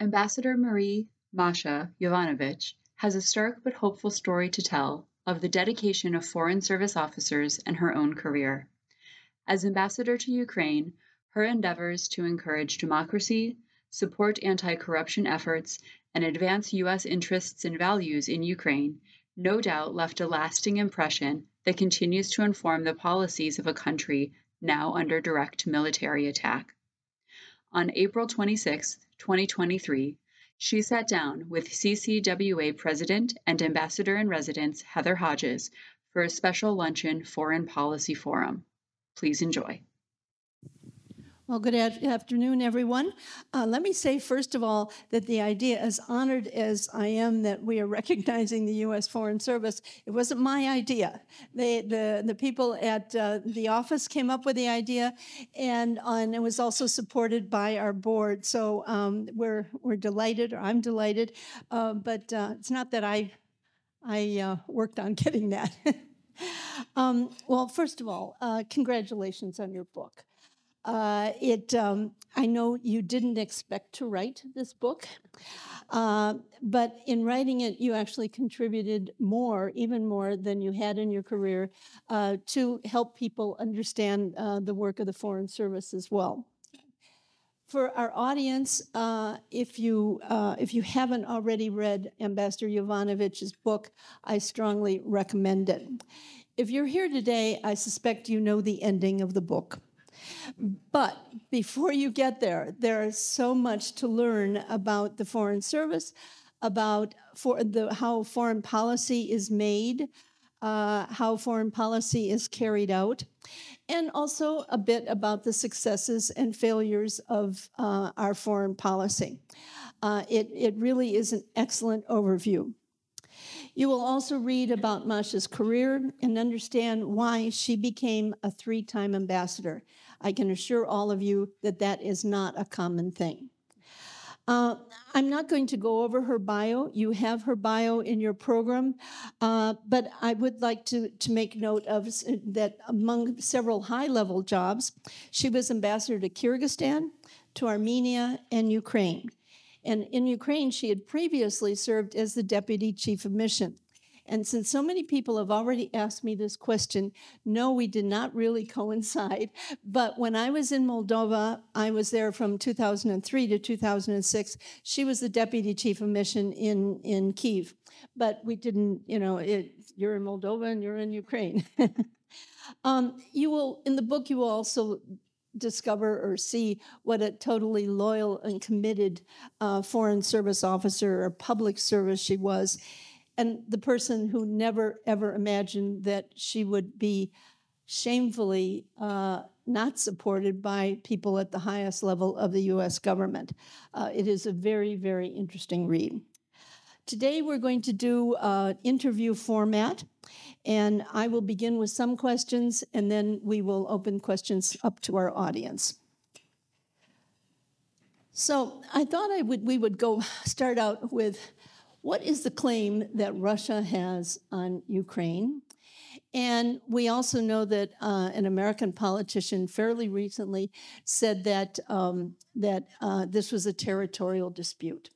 Ambassador Marie Masha Yovanovitch has a stark but hopeful story to tell of the dedication of Foreign Service officers and her own career. As ambassador to Ukraine, her endeavors to encourage democracy, support anti corruption efforts, and advance U.S. interests and values in Ukraine no doubt left a lasting impression that continues to inform the policies of a country now under direct military attack. On April 26, 2023, she sat down with CCWA President and Ambassador in Residence Heather Hodges for a special luncheon foreign policy forum. Please enjoy. Well, good afternoon, everyone. Uh, let me say, first of all, that the idea, as honored as I am that we are recognizing the U.S. Foreign Service, it wasn't my idea. They, the, the people at uh, the office came up with the idea, and, uh, and, it was also supported by our board. So um, we're, we're delighted, or I'm delighted, uh, but uh, it's not that I, I uh, worked on getting that. um, well, first of all, congratulations on your book. Uh, it, um, I know you didn't expect to write this book, uh, but in writing it, you actually contributed more, even more than you had in your career, uh, to help people understand uh, the work of the Foreign Service as well. For our audience, uh, if you uh, if you haven't already read Ambassador Yovanovitch's book, I strongly recommend it. If you're here today, I suspect you know the ending of the book. But before you get there, there is so much to learn about the Foreign Service, about for the, how foreign policy is made, uh, how foreign policy is carried out, and also a bit about the successes and failures of uh, our foreign policy. Uh, it, it really is an excellent overview. You will also read about Masha's career and understand why she became a three time ambassador. I can assure all of you that that is not a common thing. Uh, I'm not going to go over her bio. You have her bio in your program, uh, but I would like to, to make note of that among several high level jobs, she was ambassador to Kyrgyzstan, to Armenia, and Ukraine. And in Ukraine, she had previously served as the deputy chief of mission. And since so many people have already asked me this question, no, we did not really coincide. But when I was in Moldova, I was there from 2003 to 2006. She was the deputy chief of mission in, in Kiev. But we didn't, you know, it, you're in Moldova and you're in Ukraine. um, you will, in the book, you will also discover or see what a totally loyal and committed uh, foreign service officer or public service she was and the person who never ever imagined that she would be shamefully uh, not supported by people at the highest level of the US government. Uh, it is a very, very interesting read. Today we're going to do an interview format, and I will begin with some questions, and then we will open questions up to our audience. So I thought I would we would go start out with what is the claim that Russia has on Ukraine? And we also know that uh, an American politician fairly recently said that um, that uh, this was a territorial dispute.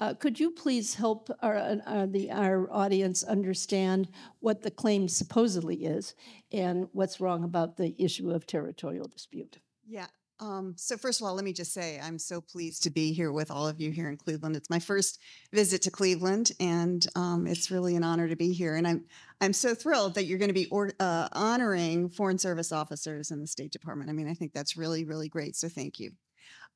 Uh, could you please help our, uh, the, our audience understand what the claim supposedly is and what's wrong about the issue of territorial dispute? Yeah, um, so first of all, let me just say I'm so pleased to be here with all of you here in Cleveland. It's my first visit to Cleveland, and um, it's really an honor to be here. And I'm I'm so thrilled that you're going to be or, uh, honoring Foreign Service officers in the State Department. I mean, I think that's really really great. So thank you.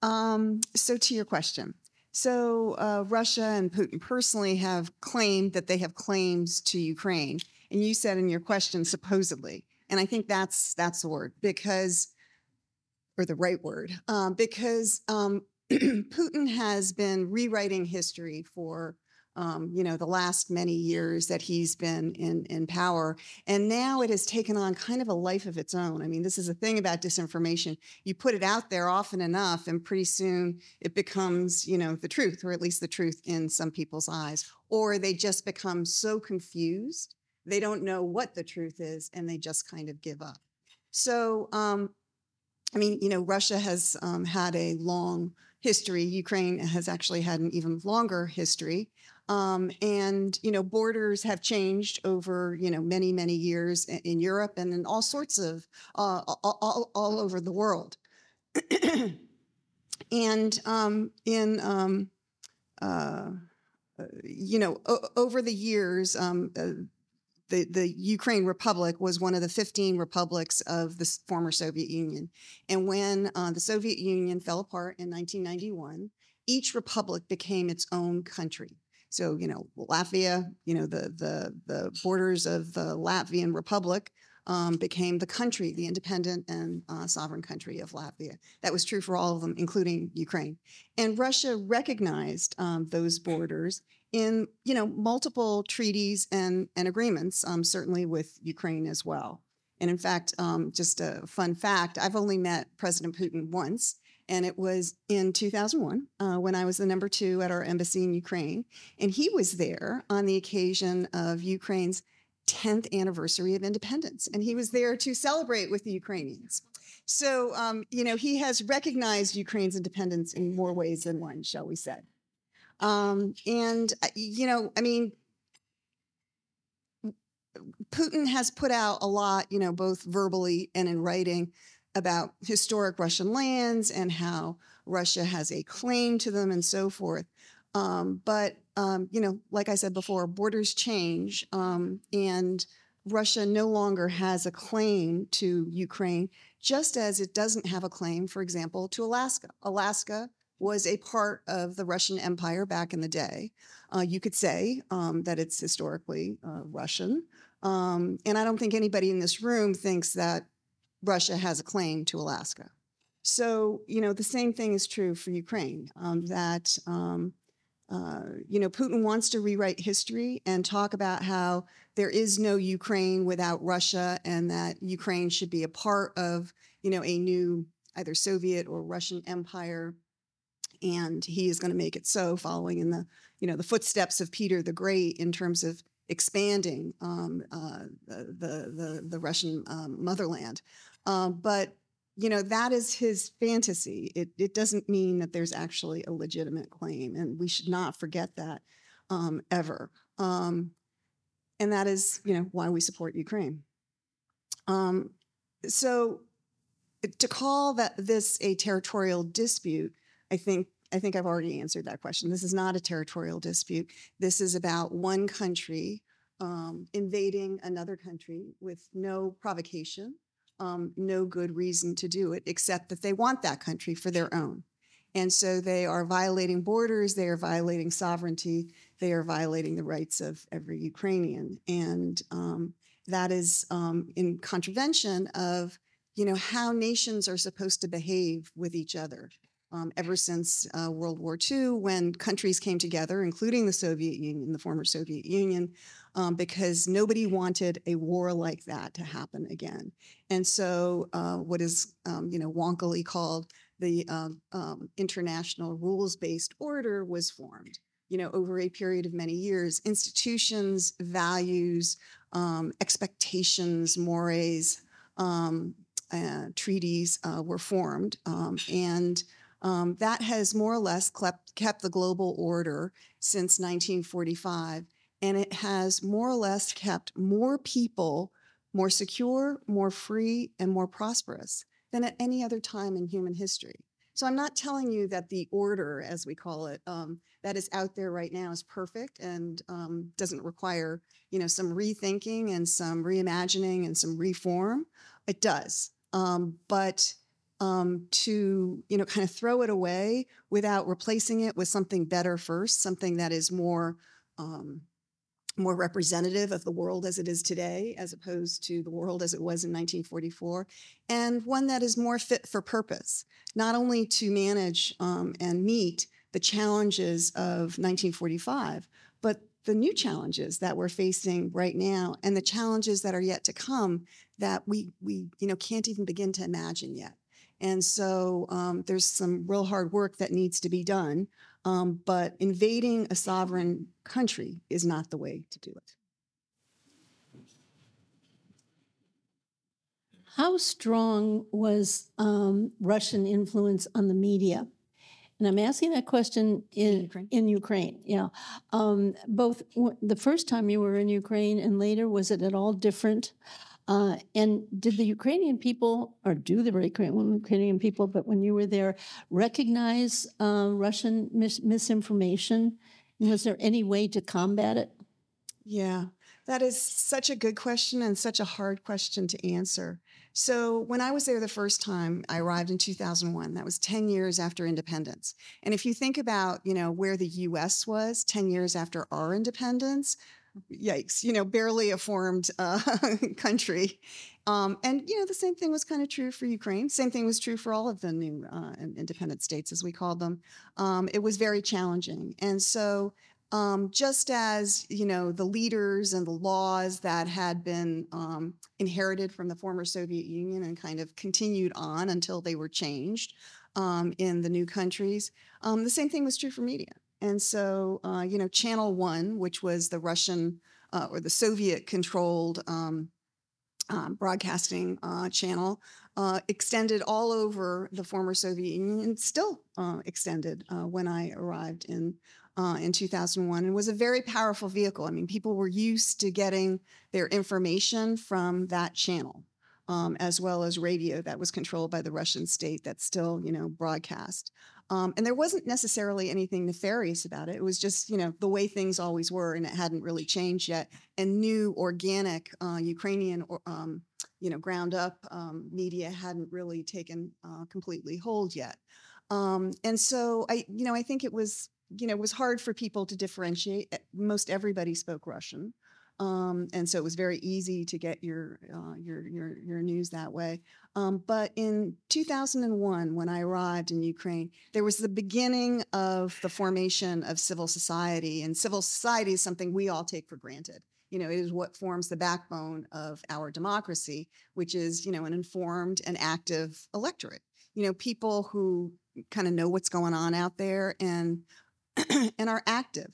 Um, so to your question, so uh, Russia and Putin personally have claimed that they have claims to Ukraine, and you said in your question supposedly, and I think that's that's the word because or the right word, um, because um, Putin has been rewriting history for um, you know the last many years that he's been in in power, and now it has taken on kind of a life of its own. I mean, this is a thing about disinformation. You put it out there often enough, and pretty soon it becomes you know the truth, or at least the truth in some people's eyes, or they just become so confused they don't know what the truth is, and they just kind of give up. So um, I mean, you know, Russia has um, had a long history. Ukraine has actually had an even longer history. Um, and you know, borders have changed over you know many many years in Europe and in all sorts of uh, all, all, all, over the world. and um, in um, uh, uh, you know, o- over the years, um, uh, the, the Ukraine Republic was one of the 15 republics of the former Soviet Union. And when uh, the Soviet Union fell apart in 1991, each republic became its own country. So, you know, Latvia, you know, the, the, the borders of the Latvian Republic um, became the country, the independent and uh, sovereign country of Latvia. That was true for all of them, including Ukraine. And Russia recognized um, those borders in you know multiple treaties and and agreements, um, certainly with Ukraine as well. And in fact, um, just a fun fact: I've only met President Putin once, and it was in 2001 uh, when I was the number two at our embassy in Ukraine, and he was there on the occasion of Ukraine's 10th anniversary of independence, and he was there to celebrate with the Ukrainians. So, um, you know, he has recognized Ukraine's independence in more ways than one, shall we say. Um, and, uh, you know, I mean, Putin has put out a lot, you know, both verbally and in writing about historic Russian lands and how Russia has a claim to them and so forth. Um, but, um, you know, like I said before, borders change um, and Russia no longer has a claim to Ukraine, just as it doesn't have a claim, for example, to Alaska. Alaska was a part of the Russian Empire back in the day. Uh, you could say um, that it's historically uh, Russian. Um, and I don't think anybody in this room thinks that Russia has a claim to Alaska. So, you know, the same thing is true for Ukraine um, that, um, uh, you know, Putin wants to rewrite history and talk about how there is no Ukraine without Russia and that Ukraine should be a part of, you know, a new either Soviet or Russian empire and he is going to make it so, following in the you know the footsteps of Peter the Great in terms of expanding um, uh, the, the the Russian um, motherland. Um, but you know that is his fantasy. It it doesn't mean that there's actually a legitimate claim, and we should not forget that um, ever. Um, and that is you know why we support Ukraine. Um, so to call that this a territorial dispute I think I think I've already answered that question. This is not a territorial dispute. This is about one country um, invading another country with no provocation, um, no good reason to do it, except that they want that country for their own. And so they are violating borders, they are violating sovereignty, they are violating the rights of every Ukrainian. And um, that is um, in contravention of you know how nations are supposed to behave with each other um, ever since uh, World War II, when countries came together, including the Soviet Union, the former Soviet Union, um, because nobody wanted a war like that to happen again. And so, uh, what is um, you know wonkily called the um, um, international rules-based order was formed. You know, over a period of many years, institutions, values, um, expectations, mores, uh, treaties uh, were formed, and um, that has more or less kept, kept the global order since 1945, and it has more or less kept more people more secure, more free, and more prosperous than at any other time in human history. So I'm not telling you that the order, as we call it, um, that is out there right now is perfect and um, doesn't require, you know, some rethinking and some reimagining and some reform. It does, um, but um, to you know kind of throw it away without replacing it with something better first, something that is more um, more representative of the world as it is today, as opposed to the world as it was in 1944, and one that is more fit for purpose, not only to manage um, and meet the challenges of 1945, but the new challenges that we're facing right now and the challenges that are yet to come that we we you know can't even begin to imagine yet. And so um, there's some real hard work that needs to be done. Um, but invading a sovereign country is not the way to do it. how strong was um, Russian influence on the media? And I'm asking that question in Ukraine? in Ukraine. Yeah, um, both w- the first time you were in Ukraine and later, was it at all different? Uh, and did the Ukrainian people, or do the Ukrainian people, but when you were there, recognize uh, Russian mis- misinformation? Was there any way to combat it? Yeah, that is such a good question and such a hard question to answer. So, when I was there the first time, I arrived in 2001. That was 10 years after independence. And if you think about, you know, where the US was 10 years after our independence, yikes, you know, barely a formed uh, country. Um, and, you know, the same thing was kind of true for Ukraine. Same thing was true for all of the new uh, independent states, as we called them. Um, it was very challenging. And so, um, just as you know the leaders and the laws that had been um, inherited from the former soviet union and kind of continued on until they were changed um, in the new countries um, the same thing was true for media and so uh, you know channel one which was the russian uh, or the soviet controlled um, um, broadcasting uh, channel uh, extended all over the former Soviet Union still uh, extended uh, when I arrived in in 2001 and was a very powerful vehicle. I mean, people were used to getting their information from that channel, um, as well as radio that was controlled by the Russian state that still, you know, broadcast. Um, and there wasn't necessarily anything nefarious about it. It was just, you know, the way things always were, and it hadn't really changed yet. And new organic uh, Ukrainian, um, you know, ground up um, media hadn't really taken uh, completely hold yet. Um, and so I, you know, I think it was you know, it was hard for people to differentiate. Most everybody spoke Russian. Um, and so it was very easy to get your uh, your your your news that way. Um, but in 2001, when I arrived in Ukraine, there was the beginning of the formation of civil society, and civil society is something we all take for granted. You know, it is what forms the backbone of our democracy, which is you know an informed and active electorate. You know, people who kind of know what's going on out there and and are active.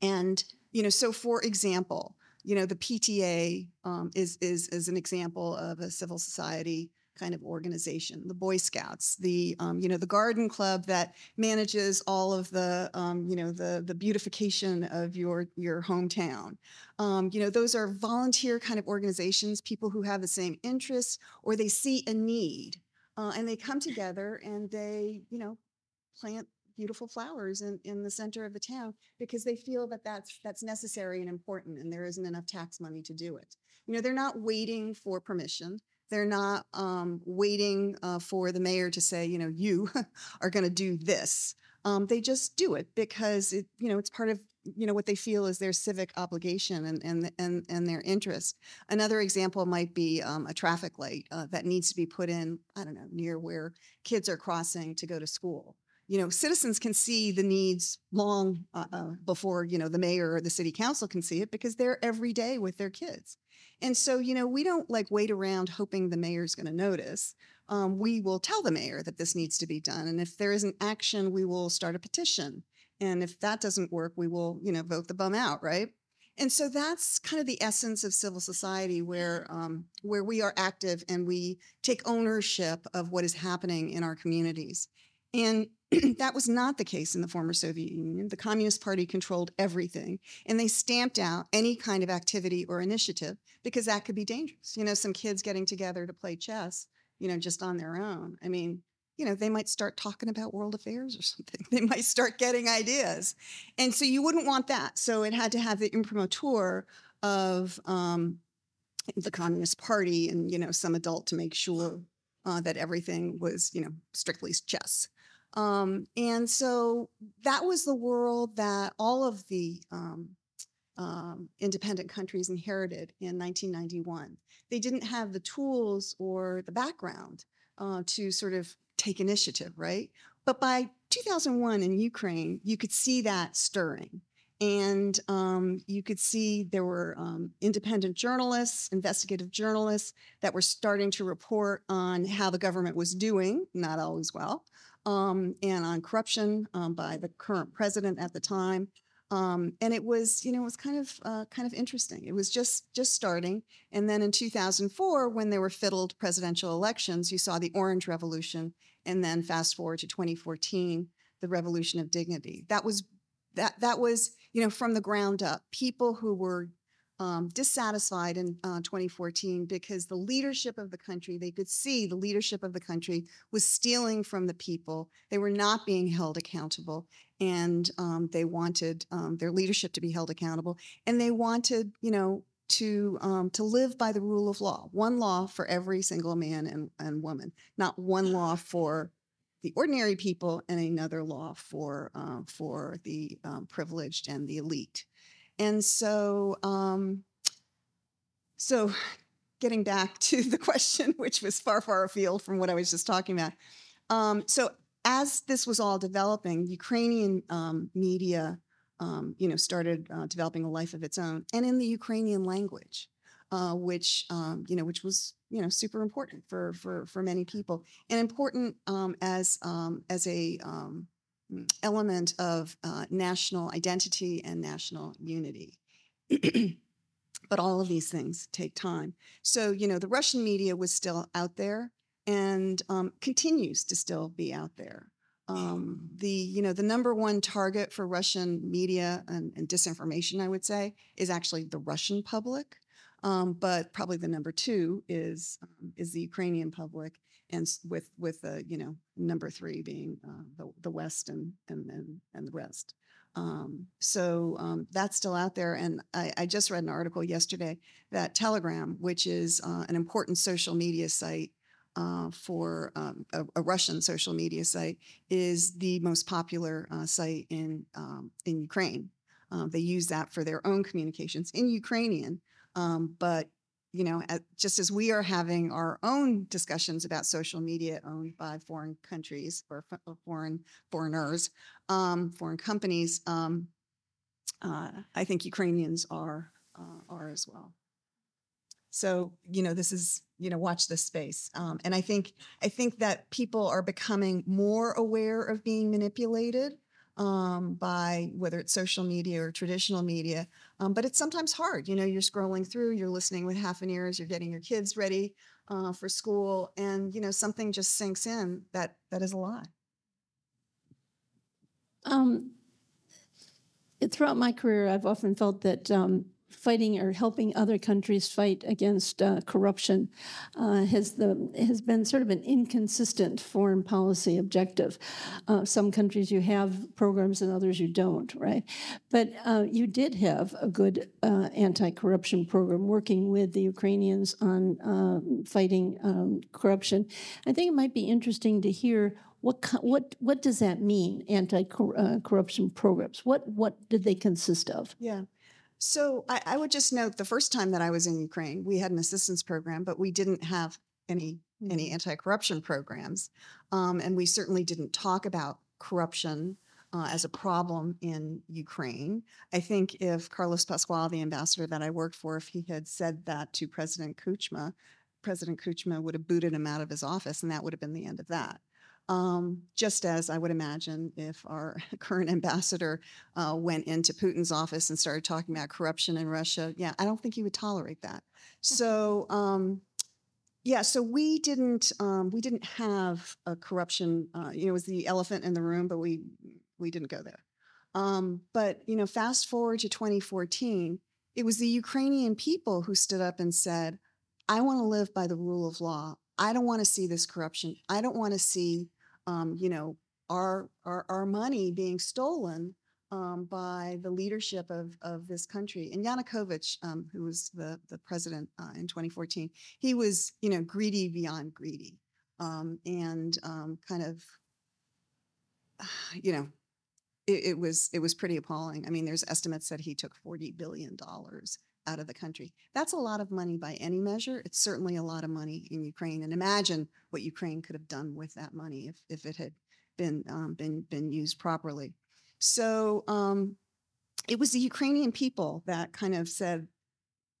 And, you know, so for example, you know, the PTA um, is, is, is an example of a civil society kind of organization. The Boy Scouts, the um, you know the Garden Club that manages all of the um, you know the the beautification of your your hometown. Um, you know those are volunteer kind of organizations, people who have the same interests or they see a need, uh, and they come together and they you know plant beautiful flowers in, in the center of the town because they feel that that's that's necessary and important and there isn't enough tax money to do it. You know they're not waiting for permission. They're not um, waiting uh, for the mayor to say you know you are going to do this. Um, they just do it because it you know it's part of you know what they feel is their civic obligation and and and, and their interest. Another example might be um, a traffic light uh, that needs to be put in i don't know near where kids are crossing to go to school you know, citizens can see the needs long uh, uh, before, you know, the mayor or the city council can see it because they're every day with their kids. And so, you know, we don't like wait around hoping the mayor's going to notice. Um, we will tell the mayor that this needs to be done. And if there isn't action, we will start a petition. And if that doesn't work, we will, you know, vote the bum out, right? And so that's kind of the essence of civil society, where um, where we are active and we take ownership of what is happening in our communities. And that was not the case in the former Soviet Union. The Communist Party controlled everything, and they stamped out any kind of activity or initiative because that could be dangerous. You know, some kids getting together to play chess, you know, just on their own. I mean, you know, they might start talking about world affairs or something. They might start getting ideas. And so you wouldn't want that. So it had to have the imprimatur of um, the Communist Party and, you know, some adult to make sure uh, that everything was, you know, strictly chess. Um, and so that was the world that all of the um, um, independent countries inherited in 1991. They didn't have the tools or the background uh, to sort of take initiative, right? But by 2001 in Ukraine, you could see that stirring. And um, you could see there were um, independent journalists, investigative journalists that were starting to report on how the government was doing, not always well, um, and on corruption um, by the current president at the time. Um, and it was, you know, it was kind of uh, kind of interesting. It was just just starting, and then in 2004, when there were fiddled presidential elections, you saw the Orange Revolution, and then fast forward to 2014, the Revolution of Dignity. That was that that was, you know, from the ground up, people who were um, dissatisfied in uh, 2014 because the leadership of the country, they could see the leadership of the country was stealing from the people. They were not being held accountable, and um, they wanted um, their leadership to be held accountable, and they wanted, you know, to um, to live by the rule of law, one law for every single man and, and woman, not one law for the ordinary people and another law for uh, for the um, privileged and the elite. And so, um, so getting back to the question, which was far, far afield from what I was just talking about. Um, so as this was all developing, Ukrainian um, media, um, you know, started uh, developing a life of its own, and in the Ukrainian language, uh, which um, you know, which was you know super important for for for many people, and important um, as um, as a element of uh, national identity and national unity. but all of these things take time. So, you know, the Russian media was still out there and um, continues to still be out there. Um, the you know the number one target for Russian media and, and disinformation, I would say, is actually the Russian public. Um, but probably the number two is um, is the Ukrainian public, and with with uh, you know number three being uh, the the West and and and, and the rest. Um, so um, that's still out there, and I, I, just read an article yesterday that Telegram, which is uh, an important social media site uh, for um, a, a, Russian social media site, is the most popular uh, site in um, in Ukraine. Uh, they use that for their own communications in Ukrainian, um, but you know, just as we are having our own discussions about social media owned by foreign countries or foreign foreigners, um, foreign companies, um, uh, I think Ukrainians are uh, are as well. So you know, this is you know, watch this space, um, and I think I think that people are becoming more aware of being manipulated um, by whether it's social media or traditional media. Um, but it's sometimes hard. You know, you're scrolling through, you're listening with half an ear as you're getting your kids ready uh, for school, and you know something just sinks in that that is a lie. Um, throughout my career, I've often felt that um, fighting or helping other countries fight against uh, corruption uh, has the has been sort of an inconsistent foreign policy objective. Uh, some countries you have programs and others you don't, right? But uh, you did have a good uh, anti-corruption program working with the Ukrainians on uh, fighting um, corruption. I think it might be interesting to hear what what what does that mean? Anti-corruption programs. What what did they consist of? Yeah. So I, I, would just note the first time that I was in Ukraine, we had an assistance program, but we didn't have any any mm. anti-corruption programs, um, and we certainly didn't talk about corruption uh, as a problem in Ukraine. I think if Carlos Pascual, the ambassador that I worked for, if he had said that to President Kuchma, President Kuchma would have booted him out of his office, and that would have been the end of that. Um, just as I would imagine if our current ambassador uh, went into Putin's office and started talking about corruption in Russia, yeah, I don't think he would tolerate that. So, um, yeah, so we didn't um, we didn't have a corruption. Uh, you know, it was the elephant in the room, but we we didn't go there. Um, but you know, fast forward to 2014, it was the Ukrainian people who stood up and said, "I want to live by the rule of law. I don't want to see this corruption. I don't want to see, um, you know, our, our, our money being stolen um, by the leadership of, of this country. And Yanukovych, um, who was the, the president uh, in 2014, he was, you know, greedy beyond greedy um, and um, kind of, you know, it, it, was it was pretty appalling. I mean, there's estimates that he took 40 billion dollars out of the country. That's a lot of money by any measure. It's certainly a lot of money in Ukraine. And imagine what Ukraine could have done with that money if, if it had been, um, been, been used properly. So um, it was the Ukrainian people that kind of said,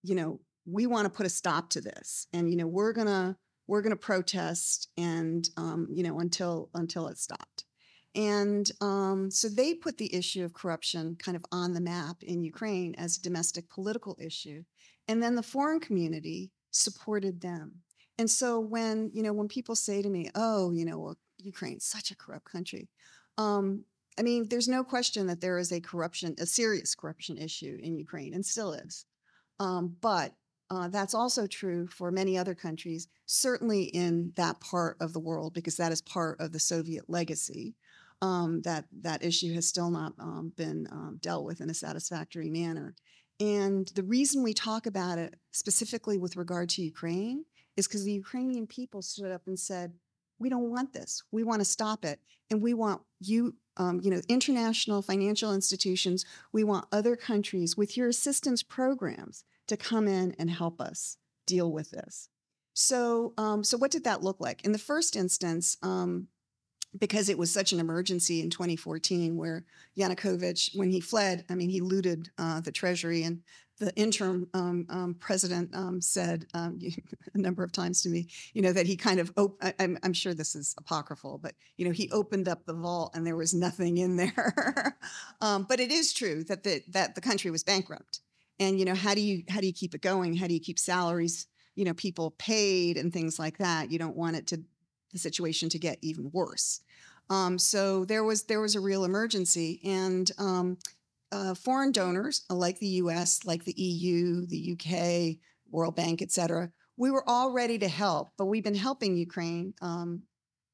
you know, we want to put a stop to this. And, you know, we're going to, we're going to protest and, um, you know, until, until it stopped. And um, so they put the issue of corruption kind of on the map in Ukraine as a domestic political issue. And then the foreign community supported them. And so when, you know, when people say to me, oh, you know, well, Ukraine's such a corrupt country, um, I mean, there's no question that there is a corruption, a serious corruption issue in Ukraine, and still is. Um, but uh, that's also true for many other countries, certainly in that part of the world, because that is part of the Soviet legacy. Um, that that issue has still not um, been um, dealt with in a satisfactory manner. And the reason we talk about it specifically with regard to Ukraine is because the Ukrainian people stood up and said, "We don't want this. We want to stop it, and we want you um, you know, international financial institutions. We want other countries with your assistance programs to come in and help us deal with this. So, um, so what did that look like? In the first instance, um, because it was such an emergency in 2014, where Yanukovych, when he fled, I mean, he looted uh, the treasury, and the interim um, um, president um, said um, a number of times to me, you know, that he kind of, op- I, am I'm sure this is apocryphal, but, you know, he opened up the vault and there was nothing in there. Um, but it is true that the, that the country was bankrupt. And, you know, how do you, how do you keep it going? How do you keep salaries, you know, people paid and things like that? You don't want it to, the situation to get even worse. Um, so there was there was a real emergency, and um, uh, foreign donors uh, like the US, like the EU, the UK, World Bank, et cetera, we were all ready to help, but we've been helping Ukraine, um,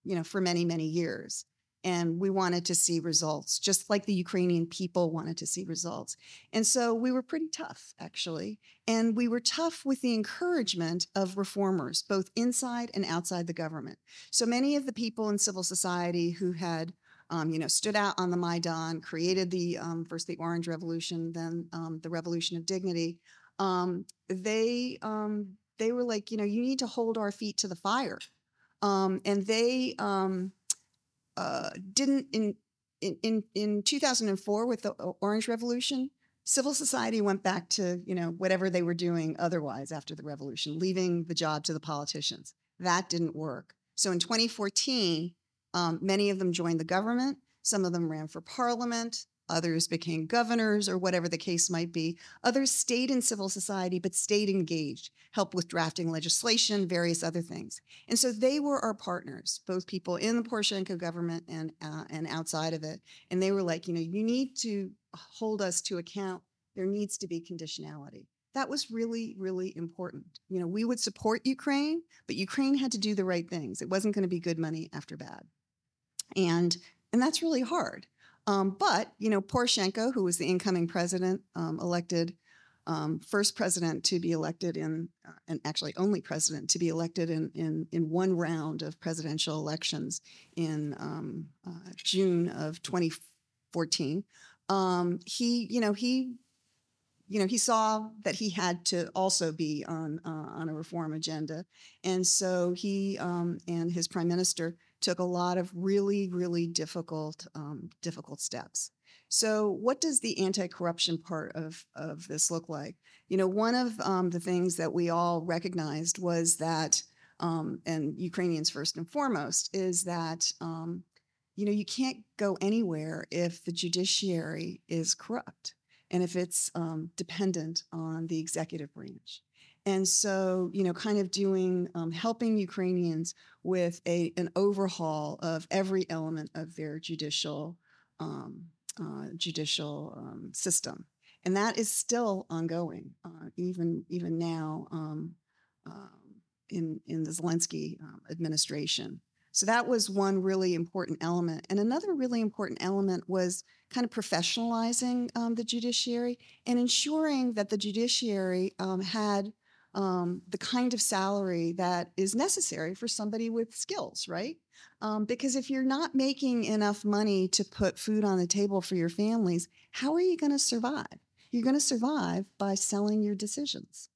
you know, for many, many years. And we wanted to see results, just like the Ukrainian people wanted to see results. And so we were pretty tough, actually. And we were tough with the encouragement of reformers, both inside and outside the government. So many of the people in civil society who had um, you know, stood out on the Maidan, created the um, first the Orange Revolution, then um, the Revolution of Dignity. Um, they um, they were like, you know, you need to hold our feet to the fire, um, and they uh, didn't in. In, in, in 2004 with the Orange Revolution, civil society went back to you know whatever they were doing otherwise after the revolution leaving the job to the politicians. That didn't work. So in 2014 um, many of them joined the government, some of them ran for parliament, others became governors or whatever the case might be. Others stayed in civil society but stayed engaged, helped with drafting legislation, various other things. And so they were our partners, both people in the Poroshenko government and uh, and outside of it. And they were like, you know, you need to hold us to account. There needs to be conditionality. That was really, really important. You know, we would support Ukraine, but Ukraine had to do the right things. It wasn't going to be good money after bad and and that's really hard. Um, but you know, Poroshenko, who was the incoming president, um, elected um, first president to be elected in, uh, and actually only president to be elected in in, in one round of presidential elections in um, uh, June of 2014. Um, he, you know, he you know, he saw that he had to also be on uh, on a reform agenda, and so he um, and his prime minister took a lot of really, really difficult, um, difficult steps. So, what does the anti-corruption part of of this look like? You know, one of um, the things that we all recognized was that, um, and Ukrainians first and foremost, is that um, you know you can't go anywhere if the judiciary is corrupt and if it's um, dependent on the executive branch. And so, you know, kind of doing, um, helping Ukrainians with a, an overhaul of every element of their judicial, um, uh, judicial um, system. And that is still ongoing, uh, even, even now um, uh, in, in the Zelensky um, administration. So that was one really important element. And another really important element was kind of professionalizing um, the judiciary and ensuring that the judiciary um, had um, the kind of salary that is necessary for somebody with skills, right? Um, because if you're not making enough money to put food on the table for your families, how are you going to survive? You're going to survive by selling your decisions.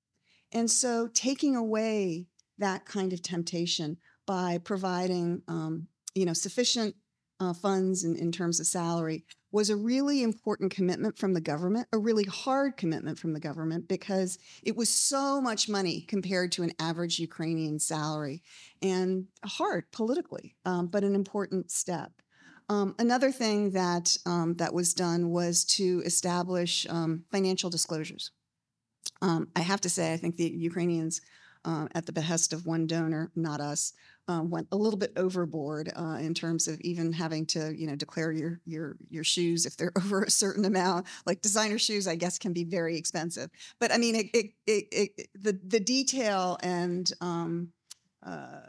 And so taking away that kind of temptation by providing, um, you know, sufficient uh, funds in, in terms of salary was a really important commitment from the government, a really hard commitment from the government because it was so much money compared to an average Ukrainian salary and hard politically, um, but an important step. Um, another thing that um, that was done was to establish um, financial disclosures. Um, I have to say, I think the Ukrainians, uh, at the behest of one donor, not us, uh, went a little bit overboard uh, in terms of even having to, you know, declare your your your shoes if they're over a certain amount. Like designer shoes, I guess, can be very expensive. But I mean, it, it, it, it the the detail and um, uh,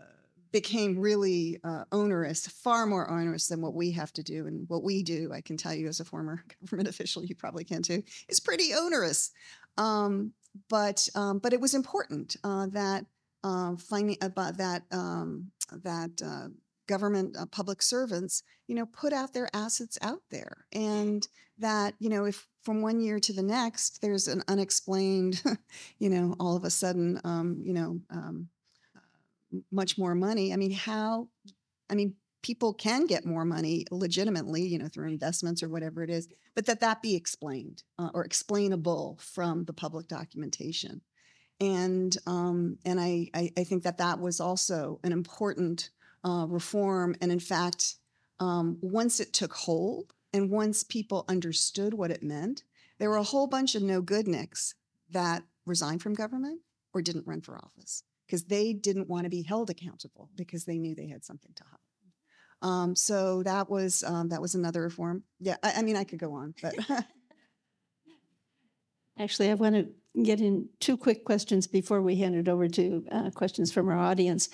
became really uh, onerous, far more onerous than what we have to do. And what we do, I can tell you as a former government official, you probably can too, is pretty onerous. Um, but um, but it was important uh, that uh, finding about that um, that uh, government uh, public servants you know put out their assets out there and that you know if from one year to the next there's an unexplained you know all of a sudden um, you know um, much more money i mean how i mean people can get more money legitimately, you know, through investments or whatever it is, but that that be explained uh, or explainable from the public documentation. And um, and I, I, I think that that was also an important uh, reform. And in fact, um, once it took hold and once people understood what it meant, there were a whole bunch of no good nicks that resigned from government or didn't run for office because they didn't want to be held accountable because they knew they had something to hide. Um, so that was um, that was another reform. Yeah, I, I mean I could go on, but Actually, I want to get in two quick questions before we hand it over to uh, questions from our audience.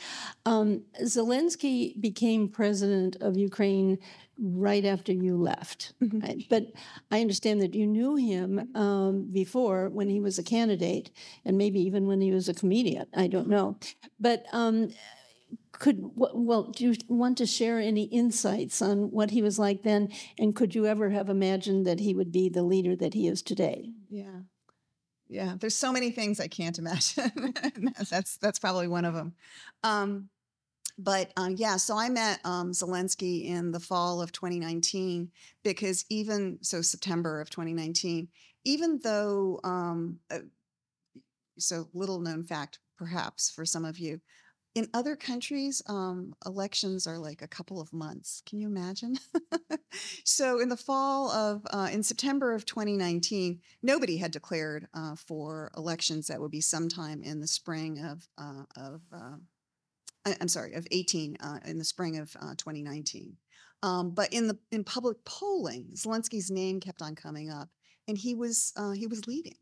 Um, Zelensky became president of Ukraine right after you left, Mhm. right? but I understand that you knew him um, before when he was a candidate, and maybe even when he was a comedian. I don't know, but. Could well do you want to share any insights on what he was like then and could you ever have imagined that he would be the leader that he is today yeah, yeah. There's so many things I can't imagine. that's that's probably one of them. Um, but um, yeah, so I met um, Zelensky in the fall of 2019 because even so, September of 2019, even though, um, uh, so little known fact perhaps for some of you, in other countries, um, elections are like a couple of months. Can you imagine? so, in the fall of, uh, in September of 2019, nobody had declared uh, for elections that would be sometime in the spring of, uh, of uh, I'm sorry, of 18 uh, in the spring of uh, 2019. Um, but in the in public polling, Zelensky's name kept on coming up, and he was he was leading.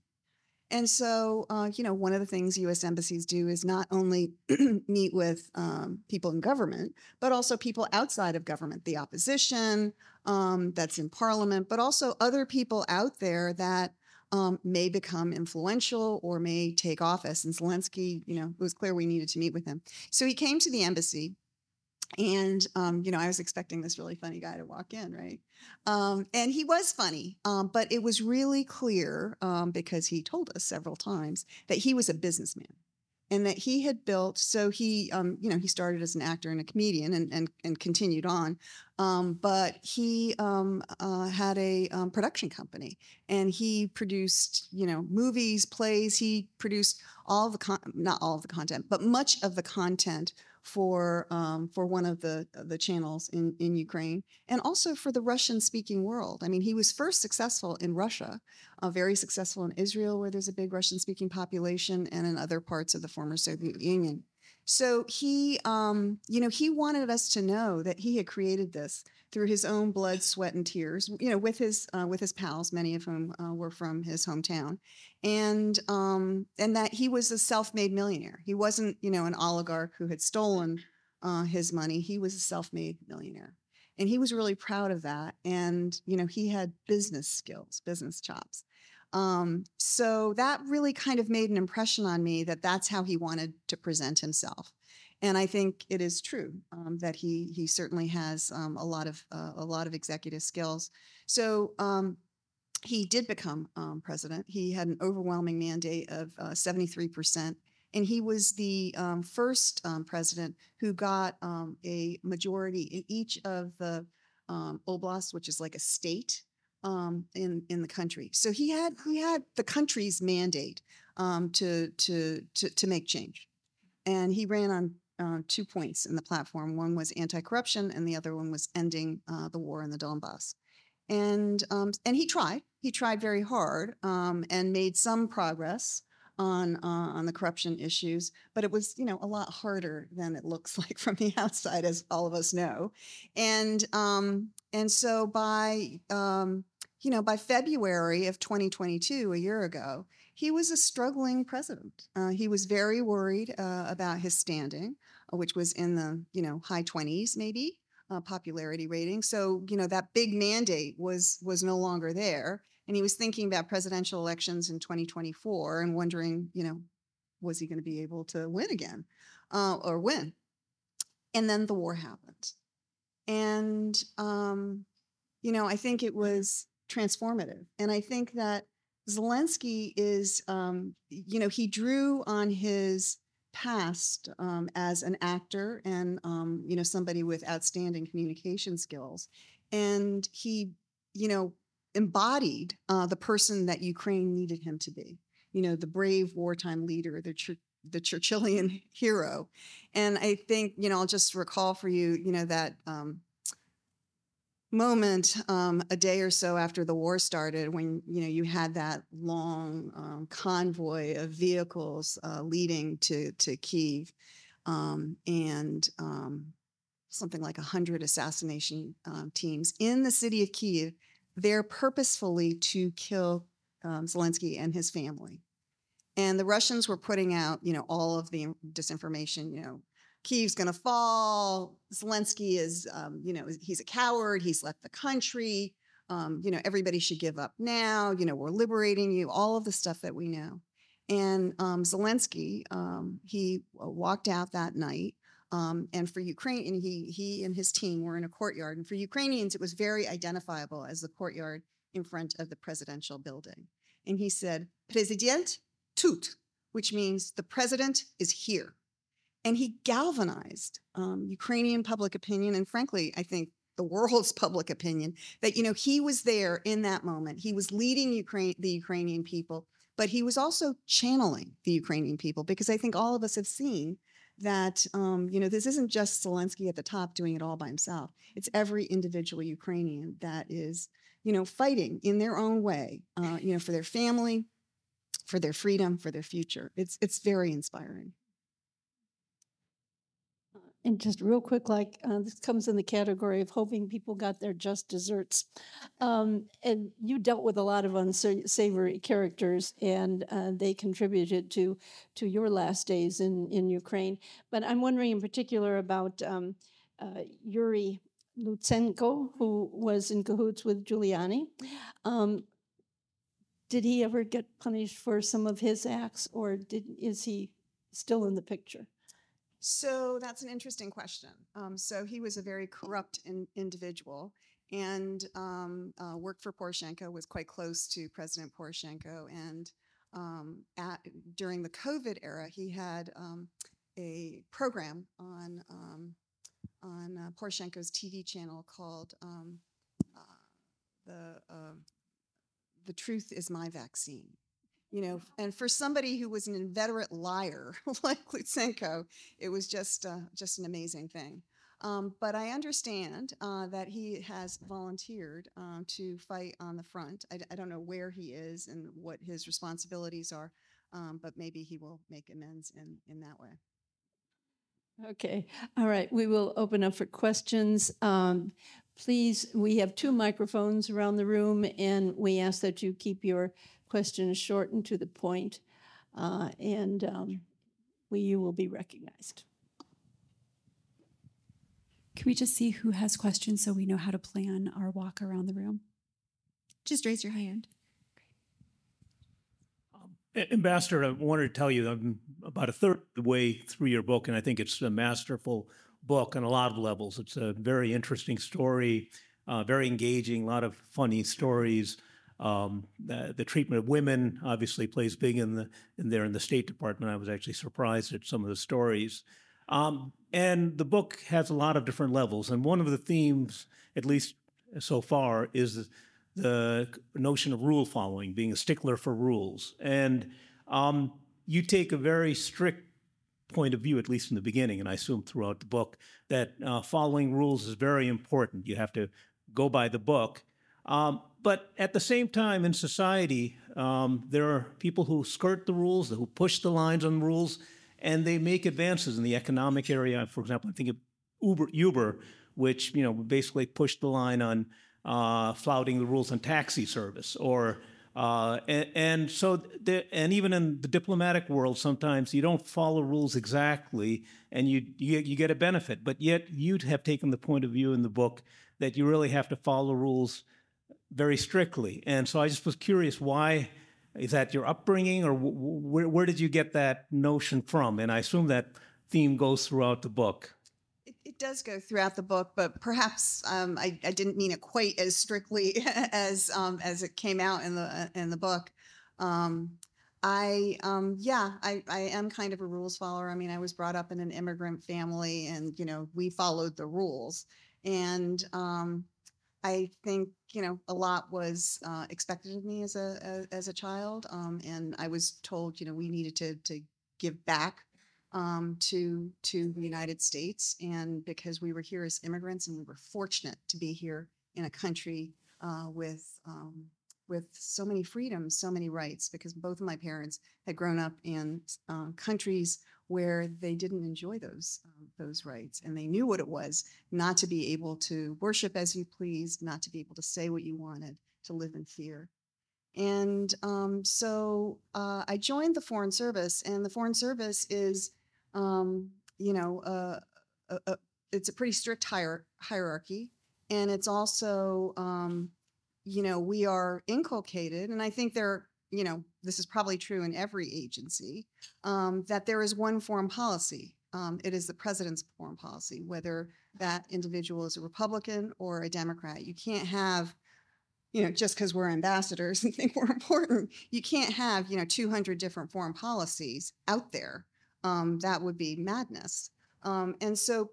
And so, uh, you know, one of the things U.S. embassies do is not only meet with um, people in government, but also people outside of government, the opposition um, that's in parliament, but also other people out there that um, may become influential or may take office. And Zelensky, you know, it was clear we needed to meet with him. So he came to the embassy. And, um, you know, I was expecting this really funny guy to walk in, right? Um, and he was funny, um, but it was really clear um, because he told us several times that he was a businessman and that he had built. So he, um, you know, he started as an actor and a comedian and and, and continued on, um, but he uh, had a production company and he produced, you know, movies, plays. He produced all the con- not all of the content, but much of the content for um, for one of the the channels in in Ukraine, and also for the Russian speaking world. I mean, he was first successful in Russia, uh, very successful in Israel, where there's a big Russian speaking population, and in other parts of the former Soviet Union. So he, um, you know, he wanted us to know that he had created this through his own blood, sweat, and tears. You know, with his uh, with his pals, many of whom uh, were from his hometown, and um, and that he was a self-made millionaire. He wasn't, you know, an oligarch who had stolen uh, his money. He was a self-made millionaire, and he was really proud of that. And you know, he had business skills, business chops. Um, so that really kind of made an impression on me that that's how he wanted to present himself. And I think it is true um, that he he certainly has um, a lot of uh, a lot of executive skills. So um, he did become um, president. He had an overwhelming mandate of uh, seventy three percent, and he was the um, first um, president who got um, a majority in each of the um, oblasts, which is like a state um, in in the country. So he had he had the country's mandate um, to, to to to make change, and he ran on uh, two points in the platform. One was anti-corruption, and the other one was ending uh, the war in the Donbass. And um, and he tried. He tried very hard um, and made some progress on uh, on the corruption issues, but it was you know a lot harder than it looks like from the outside, as all of us know. And um, and so by um, you know by February of 2022, a year ago, he was a struggling president. Uh, he was very worried uh, about his standing, uh, which was in the you know high 20s maybe uh, popularity rating. So you know that big mandate was was no longer there, and he was thinking about presidential elections in 2024 and wondering, you know, was he going to be able to win again uh, or win? And then the war happened, and um, you know I think it was transformative, and I think that Zelensky is, um, you know, he drew on his past um, as an actor and, um, you know, somebody with outstanding communication skills. And he, you know, embodied uh, the person that Ukraine needed him to be, you know, the brave wartime leader, the the Churchillian hero. And I think, you know, I'll just recall for you, you know, that um, moment um, a day or so after the war started when you know you had that long um, convoy of vehicles uh, leading to to Kiev um, and um, something like 100 assassination um, teams in the city of Kiev there purposefully to kill um, Zelensky and his family. And the Russians were putting out you know all of the disinformation you know Kiev's going to fall. Zelensky is, um, you know, he's a coward. He's left the country. Um, you know, everybody should give up now. You know, we're liberating you. All of the stuff that we know. And um, Zelensky, um, he walked out that night. Um, and for Ukraine, and he he and his team were in a courtyard. And for Ukrainians, it was very identifiable as the courtyard in front of the presidential building. And he said, "President tut," which means the president is here. And he galvanized um, Ukrainian public opinion, and frankly, I think the world's public opinion that you know he was there in that moment. He was leading Ukraine, the Ukrainian people, but he was also channeling the Ukrainian people because I think all of us have seen that um, you know this isn't just Zelensky at the top doing it all by himself. It's every individual Ukrainian that is you know fighting in their own way, uh, you know, for their family, for their freedom, for their future. It's it's very inspiring. And just real quick, like uh, this comes in the category of hoping people got their just desserts. Um, and you dealt with a lot of unsavory characters, and uh, they contributed to to your last days in in Ukraine. But I'm wondering in particular about um, uh, Yuri Lutsenko, who was in cahoots with Giuliani. Um, did he ever get punished for some of his acts, or did is he still in the picture? So that's an interesting question. Um, so he was a very corrupt in, individual and um, uh, worked for Poroshenko, was quite close to President Poroshenko. And um, at, during the COVID era, he had um, a program on um, on uh, Poroshenko's TV channel called um, uh, the uh, the Truth Is My Vaccine you know, and for somebody who was an inveterate liar like Lutsenko, it was just uh, just an amazing thing. Um, but I understand uh, that he has volunteered um, to fight on the front. I, I, don't know where he is and what his responsibilities are, um, but maybe he will make amends in, in that way. Okay, all right. We will open up for questions. Um, please, we have two microphones around the room, and we ask that you keep your questions short and to the point, uh, and um, we, you will be recognized. Can we just see who has questions so we know how to plan our walk around the room? Just raise your hand. Um, Ambassador, I wanted to tell you I'm about a third of the way through your book, and I think it's a masterful book on a lot of levels. It's a very interesting story, uh, very engaging, a lot of funny stories. Um, the, the, treatment of women obviously plays big in the in there in the State Department. I was actually surprised at some of the stories. Um, and the book has a lot of different levels. And one of the themes, at least so far, is the notion of rule following, being a stickler for rules. And um, you take a very strict point of view, at least in the beginning, and I assume throughout the book, that uh, following rules is very important. You have to go by the book. Um, but at the same time, in society, um, there are people who skirt the rules, who push the lines on the rules, and they make advances in the economic area. For example, I think of Uber, Uber which you know basically pushed the line on uh, flouting the rules on taxi service, or uh, and, and, so and even in the diplomatic world, sometimes you don't follow rules exactly, and you, you you get a benefit. But yet you have taken the point of view in the book that you really have to follow rules very strictly. And so I just was curious why is that your upbringing or where, where did you get that notion from? And I assume that theme goes throughout the book. It, it does go throughout the book, but perhaps um, I, I, didn't mean it quite as strictly as um, as it came out in the in the book. Um, I um, yeah, I, I am kind of a rules follower. I mean, I was brought up in an immigrant family, and you know, we followed the rules. And um, I think you know a lot was uh, expected of me as a as, a child, um, and I was told you know we needed to to give back um, to to the United States, and because we were here as immigrants, and we were fortunate to be here in a country uh, with um, with so many freedoms, so many rights, because both of my parents had grown up in uh, countries where they didn't enjoy those um, those rights and they knew what it was not to be able to worship as you pleased not to be able to say what you wanted to live in fear. And um, so uh, i joined the foreign service and the foreign service is um, you know uh, a, a, it's a pretty strict hier- hierarchy and it's also um, you know we are inculcated and i think there you know, this is probably true in every agency, um, that there is one foreign policy. Um, it is the president's foreign policy, whether that individual is a Republican or a Democrat. You can't have, you know, just because we're ambassadors and think we're important, you can't have, you know, 200 different foreign policies out there. Um, that would be madness. Um, and so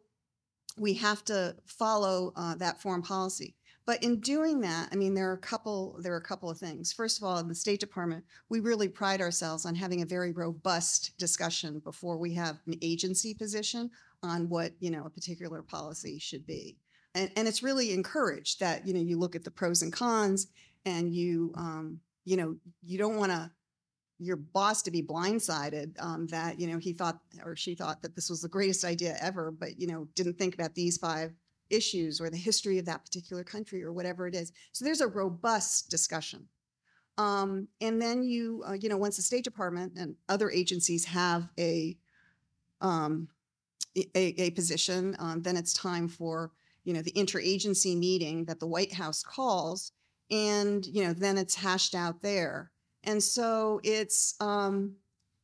we have to follow uh, that foreign policy. But in doing that, I mean, there are a couple there are a couple of things. First of all, in the State Department, we really pride ourselves on having a very robust discussion before we have an agency position on what you know a particular policy should be. And, and it's really encouraged that you know you look at the pros and cons, and you um, you know you don't want to your boss to be blindsided um, that you know he thought or she thought that this was the greatest idea ever, but you know didn't think about these five issues or the history of that particular country or whatever it is. So there's a robust discussion. Um, and then you, uh, you know, once the State Department and other agencies have a um, a, a, position, um, then it's time for you know the interagency meeting that the White House calls, and you know then it's hashed out there. And so it's um,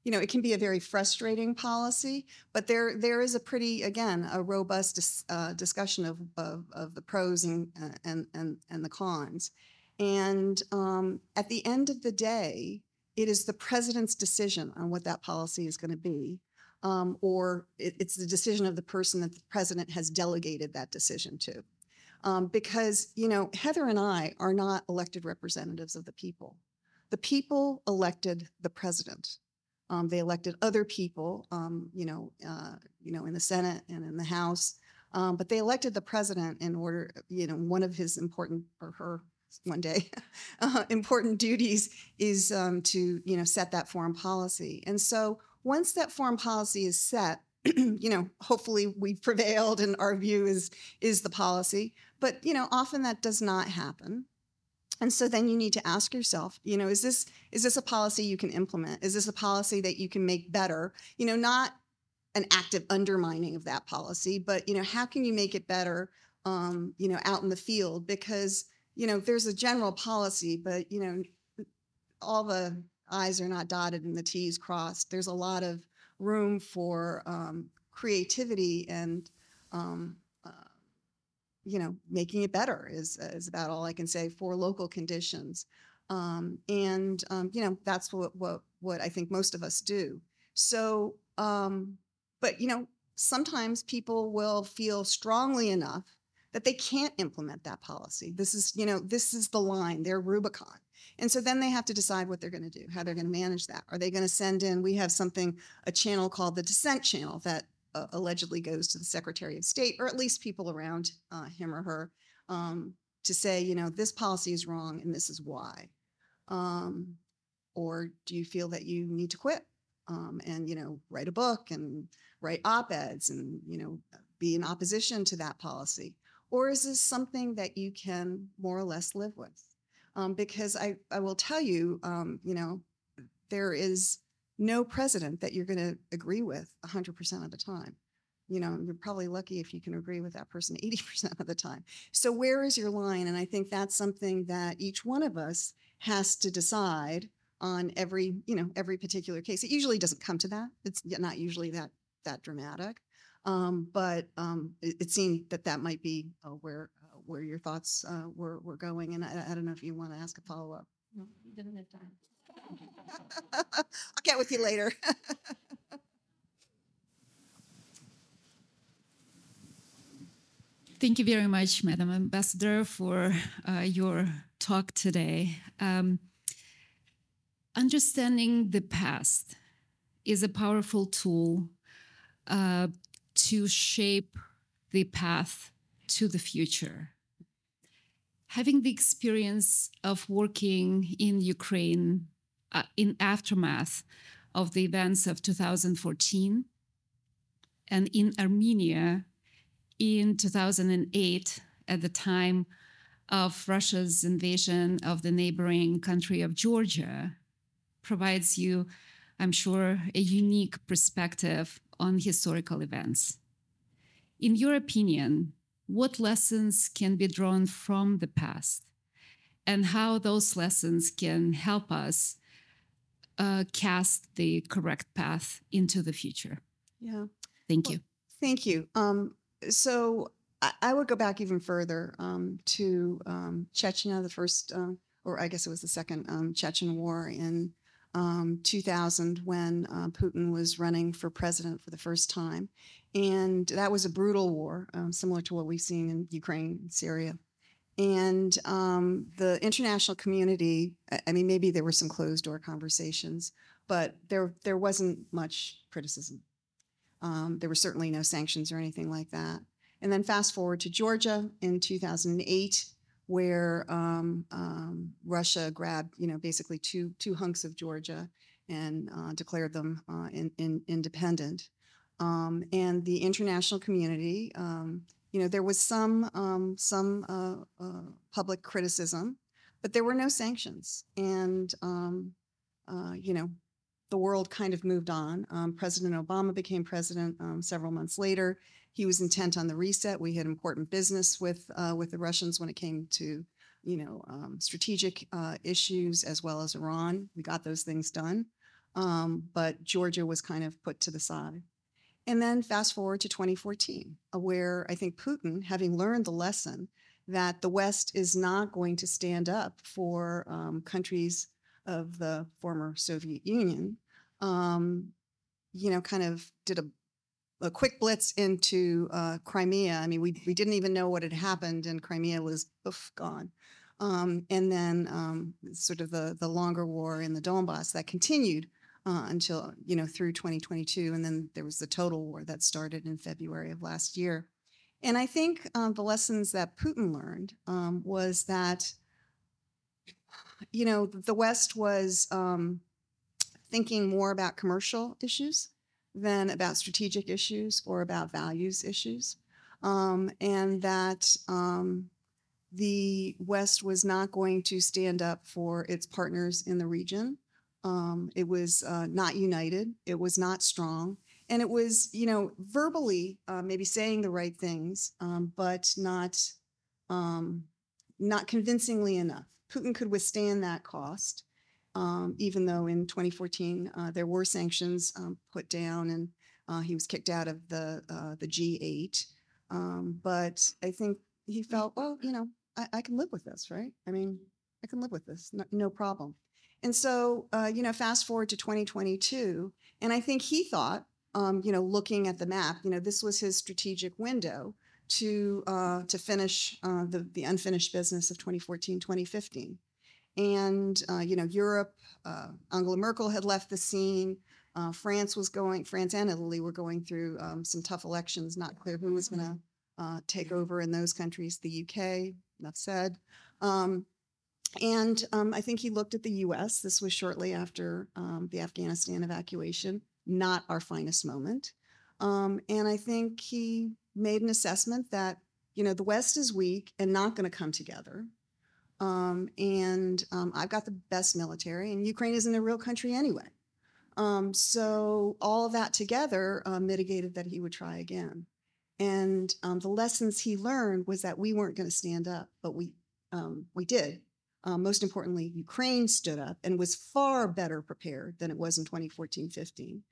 you know, it can be a very frustrating policy, but there there is a pretty again a robust dis, uh, discussion of, of, of the pros and uh, and and and the cons, and um, at the end of the day, it is the president's decision on what that policy is going to be, um, or it, it's the decision of the person that the president has delegated that decision to, um, because you know Heather and I are not elected representatives of the people. The people elected the president um, they elected other people, um, you know, uh, you know, in the Senate and in the House, um, but they elected the president in order, you know, one of his important or her one day uh, important duties is um, to, you know, set that foreign policy. And so once that foreign policy is set, you know, hopefully we've prevailed and our view is is the policy. But you know, often that does not happen. And so then you need to ask yourself, you know, is this is this a policy you can implement? Is this a policy that you can make better? You know, not an active undermining of that policy, but you know, how can you make it better? Um, you know, out in the field because you know there's a general policy, but you know, all the I's are not dotted and the T's crossed. There's a lot of room for um, creativity and um, you know, making it better is is about all I can say for local conditions. Um, and um, you know, that's what what what I think most of us do. So, um, but you know, sometimes people will feel strongly enough that they can't implement that policy. This is, you know, this is the line, their Rubicon. And so then they have to decide what they're going to do, how they're going to manage that. Are they going to send in, we have something, a channel called the dissent channel that uh, allegedly goes to the Secretary of State, or at least people around uh, him or her, um, to say, you know, this policy is wrong and this is why. Um, or do you feel that you need to quit um, and, you know, write a book and write op-eds and, you know, be in opposition to that policy? Or is this something that you can more or less live with? Um, because I, I will tell you, um, you know, there is no president that you're going to agree with 100% of the time. You know, you're probably lucky if you can agree with that person 80% of the time. So, where is your line? And I think that's something that each one of us has to decide on every, you know, every particular case. It usually doesn't come to that. It's not usually that that dramatic. Um, but um, it, it, seemed that that might be uh, where uh, where your thoughts uh, were were going, and I, I, don't know if you want to ask a follow up. No, you didn't have time. I'll get with you later. Thank you very much, Madam Ambassador, for uh, your talk today. Um, understanding the past is a powerful tool uh, to shape the path to the future. Having the experience of working in Ukraine uh, in aftermath of the events of 2014 and in Armenia in 2008 at the time of Russia's invasion of the neighboring country of Georgia provides you, I'm sure, a unique perspective on historical events. In your opinion, what lessons can be drawn from the past and how those lessons can help us uh, cast the correct path into the future? Yeah. Thank well, you. Thank you. Um, so I, I, would go back even further um, to um, Chechnya, the first, uh, or I guess it was the second um, Chechen war in um, 2000 when uh, Putin was running for president for the first time. And that was a brutal war, um, similar to what we've seen in Ukraine and Syria. And um, the international community, I mean, maybe there were some closed door conversations, but there, there wasn't much criticism. Um, there were certainly no sanctions or anything like that. And then fast forward to Georgia in 2008, where um, um, Russia grabbed, you know, basically two two hunks of Georgia and uh, declared them uh, in, in independent. Um, and the international community, um, you know, there was some um, some uh, uh, public criticism, but there were no sanctions, and um, uh, you know, the world kind of moved on. President Obama became president several months later he was intent on the reset. We had important business with uh, with the Russians when it came to, you know, um, strategic uh, issues as well as Iran. We got those things done, um, but Georgia was kind of put to the side. And then fast forward to 2014, uh, where I think Putin, having learned the lesson that the West is not going to stand up for um, countries of the former Soviet Union, um, you know, kind of did a a quick blitz into uh, Crimea. I mean, we, we didn't even know what had happened, and Crimea was poof, gone. Um, and then um, sort of the, the longer war in the Donbass that continued uh, until, you know, through 2022. And then there was the total war that started in February of last year. And I think um, the lessons that Putin learned um, was that, you know, the West was um, thinking more about commercial issues than about strategic issues or about values issues. Um, and that um, the West was not going to stand up for its partners in the region. Um, it was uh, not united, it was not strong. And it was, you know, verbally uh, maybe saying the right things, um, but not um, not convincingly enough. Putin could withstand that cost um, even though in 2014 uh, there were sanctions um, put down and uh, he was kicked out of the uh, the G8. Um, but I think he felt, well, you know, I, I, can live with this, right? I mean, I can live with this, no, no problem. And so, uh, you know, fast forward to 2022, and I think he thought, um, you know, looking at the map, you know, this was his strategic window to uh, to finish uh, the the unfinished business of 2014 2015 and uh, you know Europe uh, Angela Merkel had left the scene uh, France was going France and Italy were going through um, some tough elections not clear who was going to uh, take over in those countries the UK enough said. Um, and um, I think he looked at the US this was shortly after um, the Afghanistan evacuation not our finest moment um, and I think he made an assessment that you know the West is weak and not going to come together. Um, and um, I've got the best military, and Ukraine isn't a real country anyway. Um, so all of that together uh, mitigated that he would try again. And the lessons he learned was that we weren't going to stand up, but we um, we did. Um, most importantly, Ukraine stood up and was far better prepared than it was in 2014 15.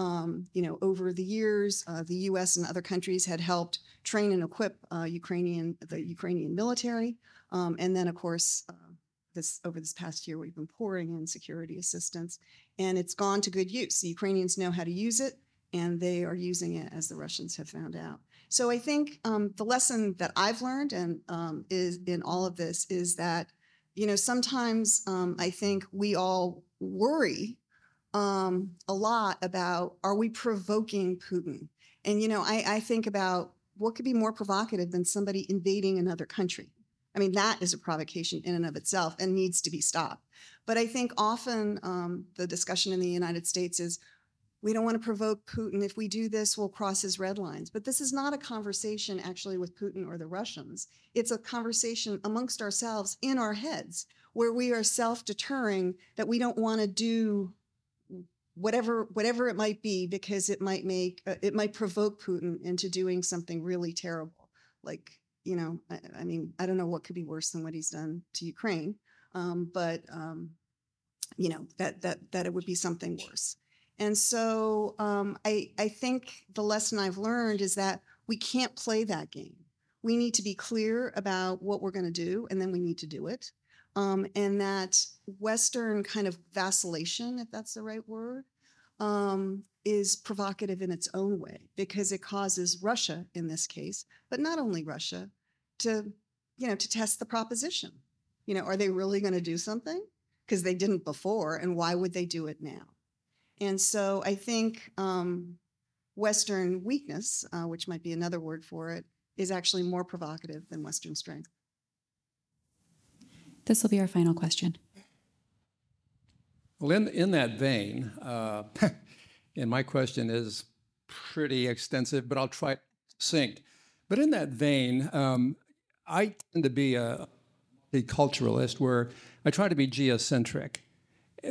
Um, you know, over the years, uh, the U.S. and other countries had helped train and equip uh, Ukrainian the Ukrainian military, um, and then, of course, uh, this over this past year, we've been pouring in security assistance, and it's gone to good use. The Ukrainians know how to use it, and they are using it as the Russians have found out. So I think um, the lesson that I've learned and um, is in all of this is that you know sometimes um, I think we all worry um, a lot about are we provoking Putin? And, you know, I, I think about what could be more provocative than somebody invading another country? I mean, that is a provocation in and of itself and needs to be stopped. But I think often um, the discussion in the United States is we don't want to provoke Putin. If we do this, we'll cross his red lines. But this is not a conversation actually with Putin or the Russians. It's a conversation amongst ourselves in our heads where we are self deterring that we don't want to do whatever whatever it might be because it might make uh, it might provoke Putin into doing something really terrible like you know I, I, mean I don't know what could be worse than what he's done to Ukraine um, but um, you know that that that it would be something worse and so um, I I think the lesson I've learned is that we can't play that game we need to be clear about what we're going to do and then we need to do it um, and that Western kind of vacillation, if that's the right word, um, is provocative in its own way because it causes Russia, in this case, but not only Russia, to you know to test the proposition. You know, are they really going to do something? Because they didn't before, and why would they do it now? And so I think um, Western weakness, uh, which might be another word for it, is actually more provocative than Western strength. This will be our final question. Well, in, in that vein, uh, and my question is pretty extensive, but I'll try it succinct. But in that vein, um, I tend to be a, a culturalist where I try to be geocentric.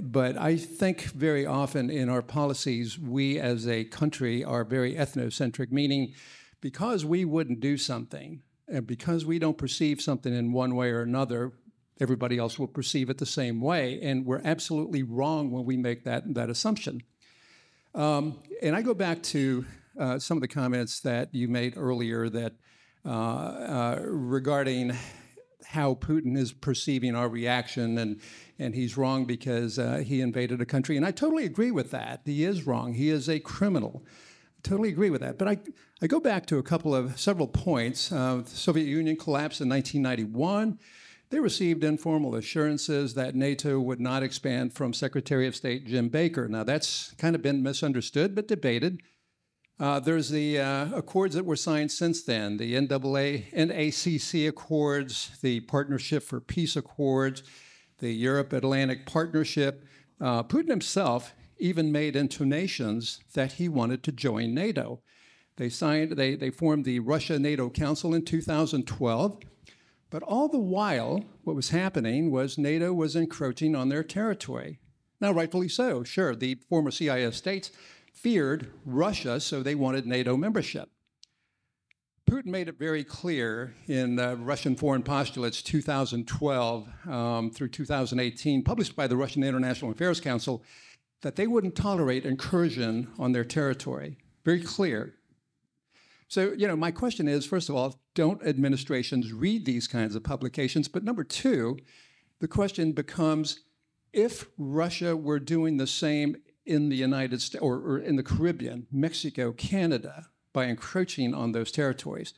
But I think very often in our policies, we as a country are very ethnocentric, meaning because we wouldn't do something, and because we don't perceive something in one way or another, everybody else will perceive it the same way. And we're absolutely wrong when we make that, that assumption. Um, and I go back to uh, some of the comments that you made earlier that uh, uh, regarding how Putin is perceiving our reaction, and and he's wrong because uh, he invaded a country, and I totally agree with that. He is wrong. He is a criminal. I totally agree with that. But I I go back to a couple of several points. Uh, the Soviet Union collapsed in 1991. They received informal assurances that NATO would not expand from Secretary of State Jim Baker. Now, that's kind of been misunderstood but debated. Uh, there's the uh, accords that were signed since then the NAA, NACC Accords, the Partnership for Peace Accords, the Europe Atlantic Partnership. Uh, Putin himself even made intonations that he wanted to join NATO. They signed, they, they formed the Russia NATO Council in 2012. But all the while, what was happening was NATO was encroaching on their territory. Now, rightfully so, sure, the former CIS states feared Russia, so they wanted NATO membership. Putin made it very clear in uh, Russian Foreign Postulates 2012 um, through 2018, published by the Russian International Affairs Council, that they wouldn't tolerate incursion on their territory. Very clear. So, you know, my question is first of all, don't administrations read these kinds of publications? But number two, the question becomes if Russia were doing the same in the United States or, or in the Caribbean, Mexico, Canada, by encroaching on those territories,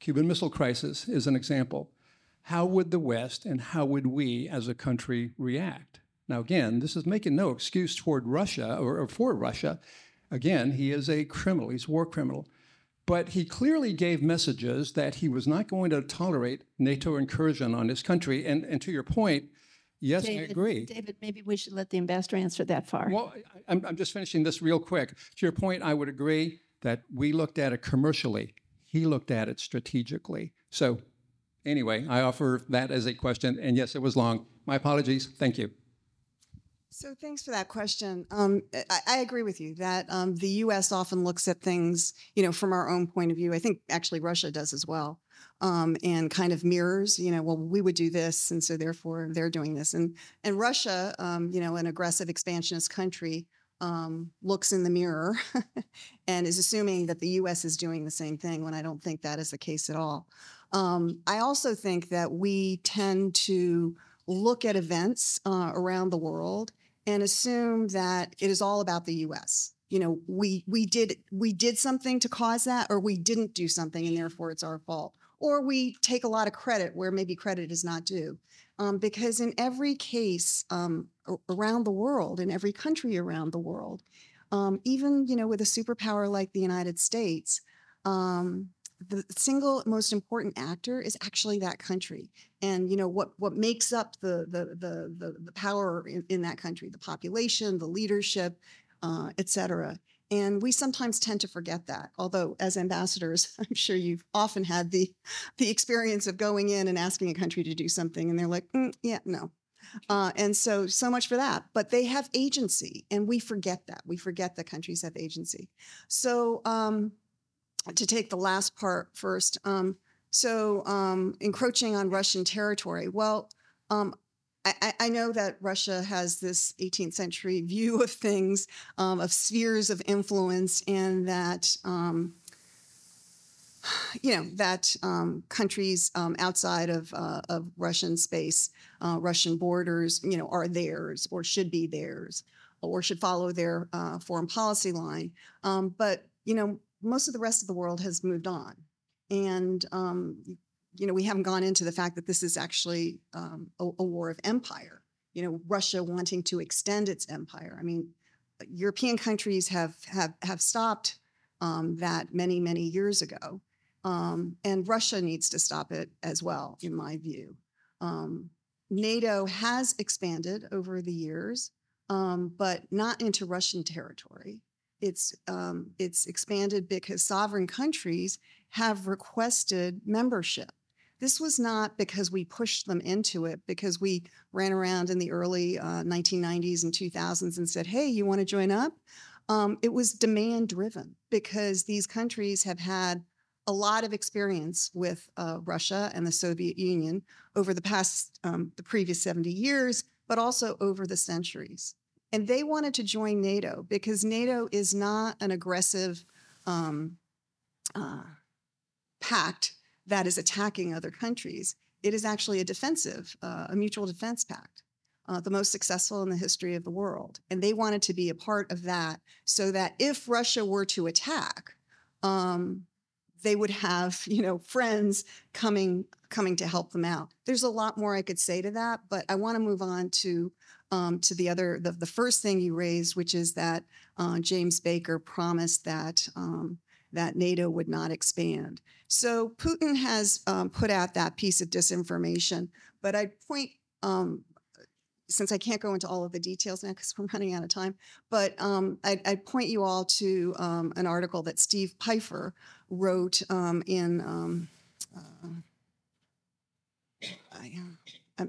Cuban Missile Crisis is an example. How would the West and how would we as a country react? Now, again, this is making no excuse toward Russia or, or for Russia. Again, he is a criminal, he's a war criminal. But he clearly gave messages that he was not going to tolerate NATO incursion on his country. And, and to your point, yes, I agree. David, maybe we should let the ambassador answer that far. Well, I- I'm, I'm just finishing this real quick. To your point, I would agree that we looked at it commercially. He looked at it strategically. So, anyway, I offer that as a question. And yes, it was long. My apologies. Thank you. So thanks for that question. Um, I, I agree with you that um, the U.S. often looks at things, you know, from our own point of view. I think actually Russia does as well, um, and kind of mirrors, you know, well, we would do this, and so therefore they're doing this. And and Russia, um, you know, an aggressive expansionist country, um, looks in the mirror and is assuming that the U.S. is doing the same thing. When I don't think that is the case at all. Um, I also think that we tend to look at events uh, around the world and assume that it is all about the US. You know, we we did we did something to cause that or we didn't do something and therefore it's our fault. Or we take a lot of credit where maybe credit is not due. Um, because in every case um, around the world, in every country around the world, um, even you know with a superpower like the United States, um, the single most important actor is actually that country. And you know what what makes up the the the the, the power in, in that country the population the leadership uh, et cetera. And we sometimes tend to forget that although as ambassadors i'm sure you've often had the the experience of going in and asking a country to do something and they're like "Mm, yeah no. Uh, and so so much for that. But they have agency and we forget that. We forget that countries have agency. So um, to take the last part first. Um, so um, encroaching on Russian territory. Well, um, I, I- know that Russia has this 18th century view of things, um, of spheres of influence, and that um, you know that um, countries um, outside of uh, of Russian space, uh, Russian borders, you know, are theirs or should be theirs, or should follow their uh, foreign policy line. Um, but you know, most of the rest of the world has moved on, and um, you know, we haven't gone into the fact that this is actually um, a, a war of empire. You know, Russia wanting to extend its empire. I mean, European countries have have have stopped um, that many many years ago, um, and Russia needs to stop it as well, in my view. Um, NATO has expanded over the years, um, but not into Russian territory. It's um, it's expanded because sovereign countries have requested membership. This was not because we pushed them into it, because we ran around in the early uh, 1990s and 2000s and said, "Hey, you want to join up?" Um, it was demand driven because these countries have had a lot of experience with uh, Russia and the Soviet Union over the past, um, the previous 70 years, but also over the centuries. And they wanted to join NATO because NATO is not an aggressive um, uh, pact that is attacking other countries. It is actually a defensive, uh, a mutual defense pact, uh, the most successful in the history of the world. And they wanted to be a part of that so that if Russia were to attack, um, they would have, you know, friends coming coming to help them out. There's a lot more I could say to that, but I want to move on to um, to the other, the, the first thing you raised, which is that uh, James Baker promised that um, that NATO would not expand. So Putin has um, put out that piece of disinformation, but I point. Um, since I can't go into all of the details now because we're running out of time, but um, I'd, I'd point you all to um, an article that Steve Pifer wrote um, in um, uh, I,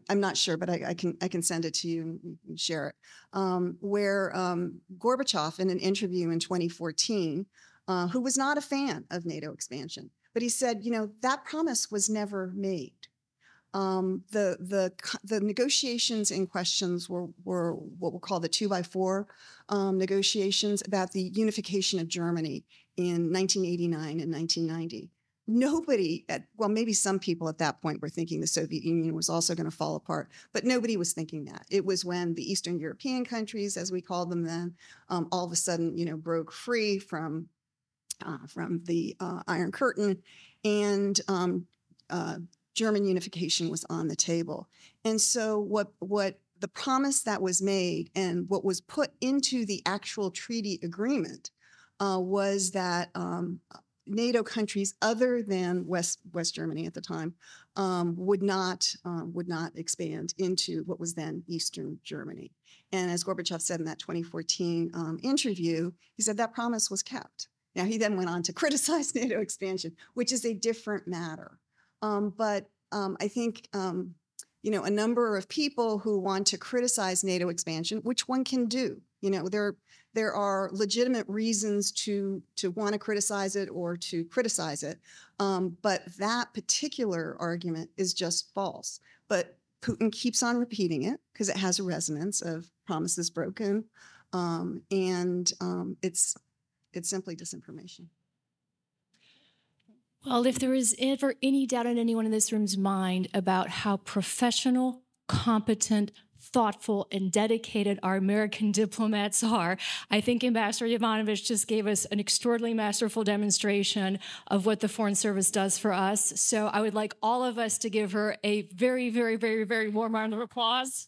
I'm, not sure, but I, I can I can send it to you and share it. Um, where um, Gorbachev, in an interview in 2014, uh, who was not a fan of NATO expansion, but he said, you know, that promise was never made. Um, the the the negotiations in questions were were what we'll call the two by four um, negotiations about the unification of Germany in 1989 and 1990 nobody at well maybe some people at that point were thinking the soviet union was also going to fall apart but nobody was thinking that it was when the eastern european countries as we called them then um, all of a sudden you know broke free from uh, from the uh, iron curtain and um, uh, German unification was on the table. And so, what what the promise that was made and what was put into the actual treaty agreement uh, was that um, NATO countries other than West West Germany at the time um, would not um, would not expand into what was then Eastern Germany. And as Gorbachev said in that 2014 um, interview, he said that promise was kept. Now he then went on to criticize NATO expansion, which is a different matter. Um, but um, I think um, you know a number of people who want to criticize NATO expansion, which one can do. You know there there are legitimate reasons to to want to criticize it or to criticize it, um, but that particular argument is just false. But Putin keeps on repeating it because it has a resonance of promises broken, um, and um, it's it's simply disinformation. Well, if there is ever any doubt in anyone in this room's mind about how professional, competent, thoughtful, and dedicated our American diplomats are, I think Ambassador Yovanovitch just gave us an extraordinarily masterful demonstration of what the Foreign Service does for us. So I would like all of us to give her a very, very, very, very warm round of applause.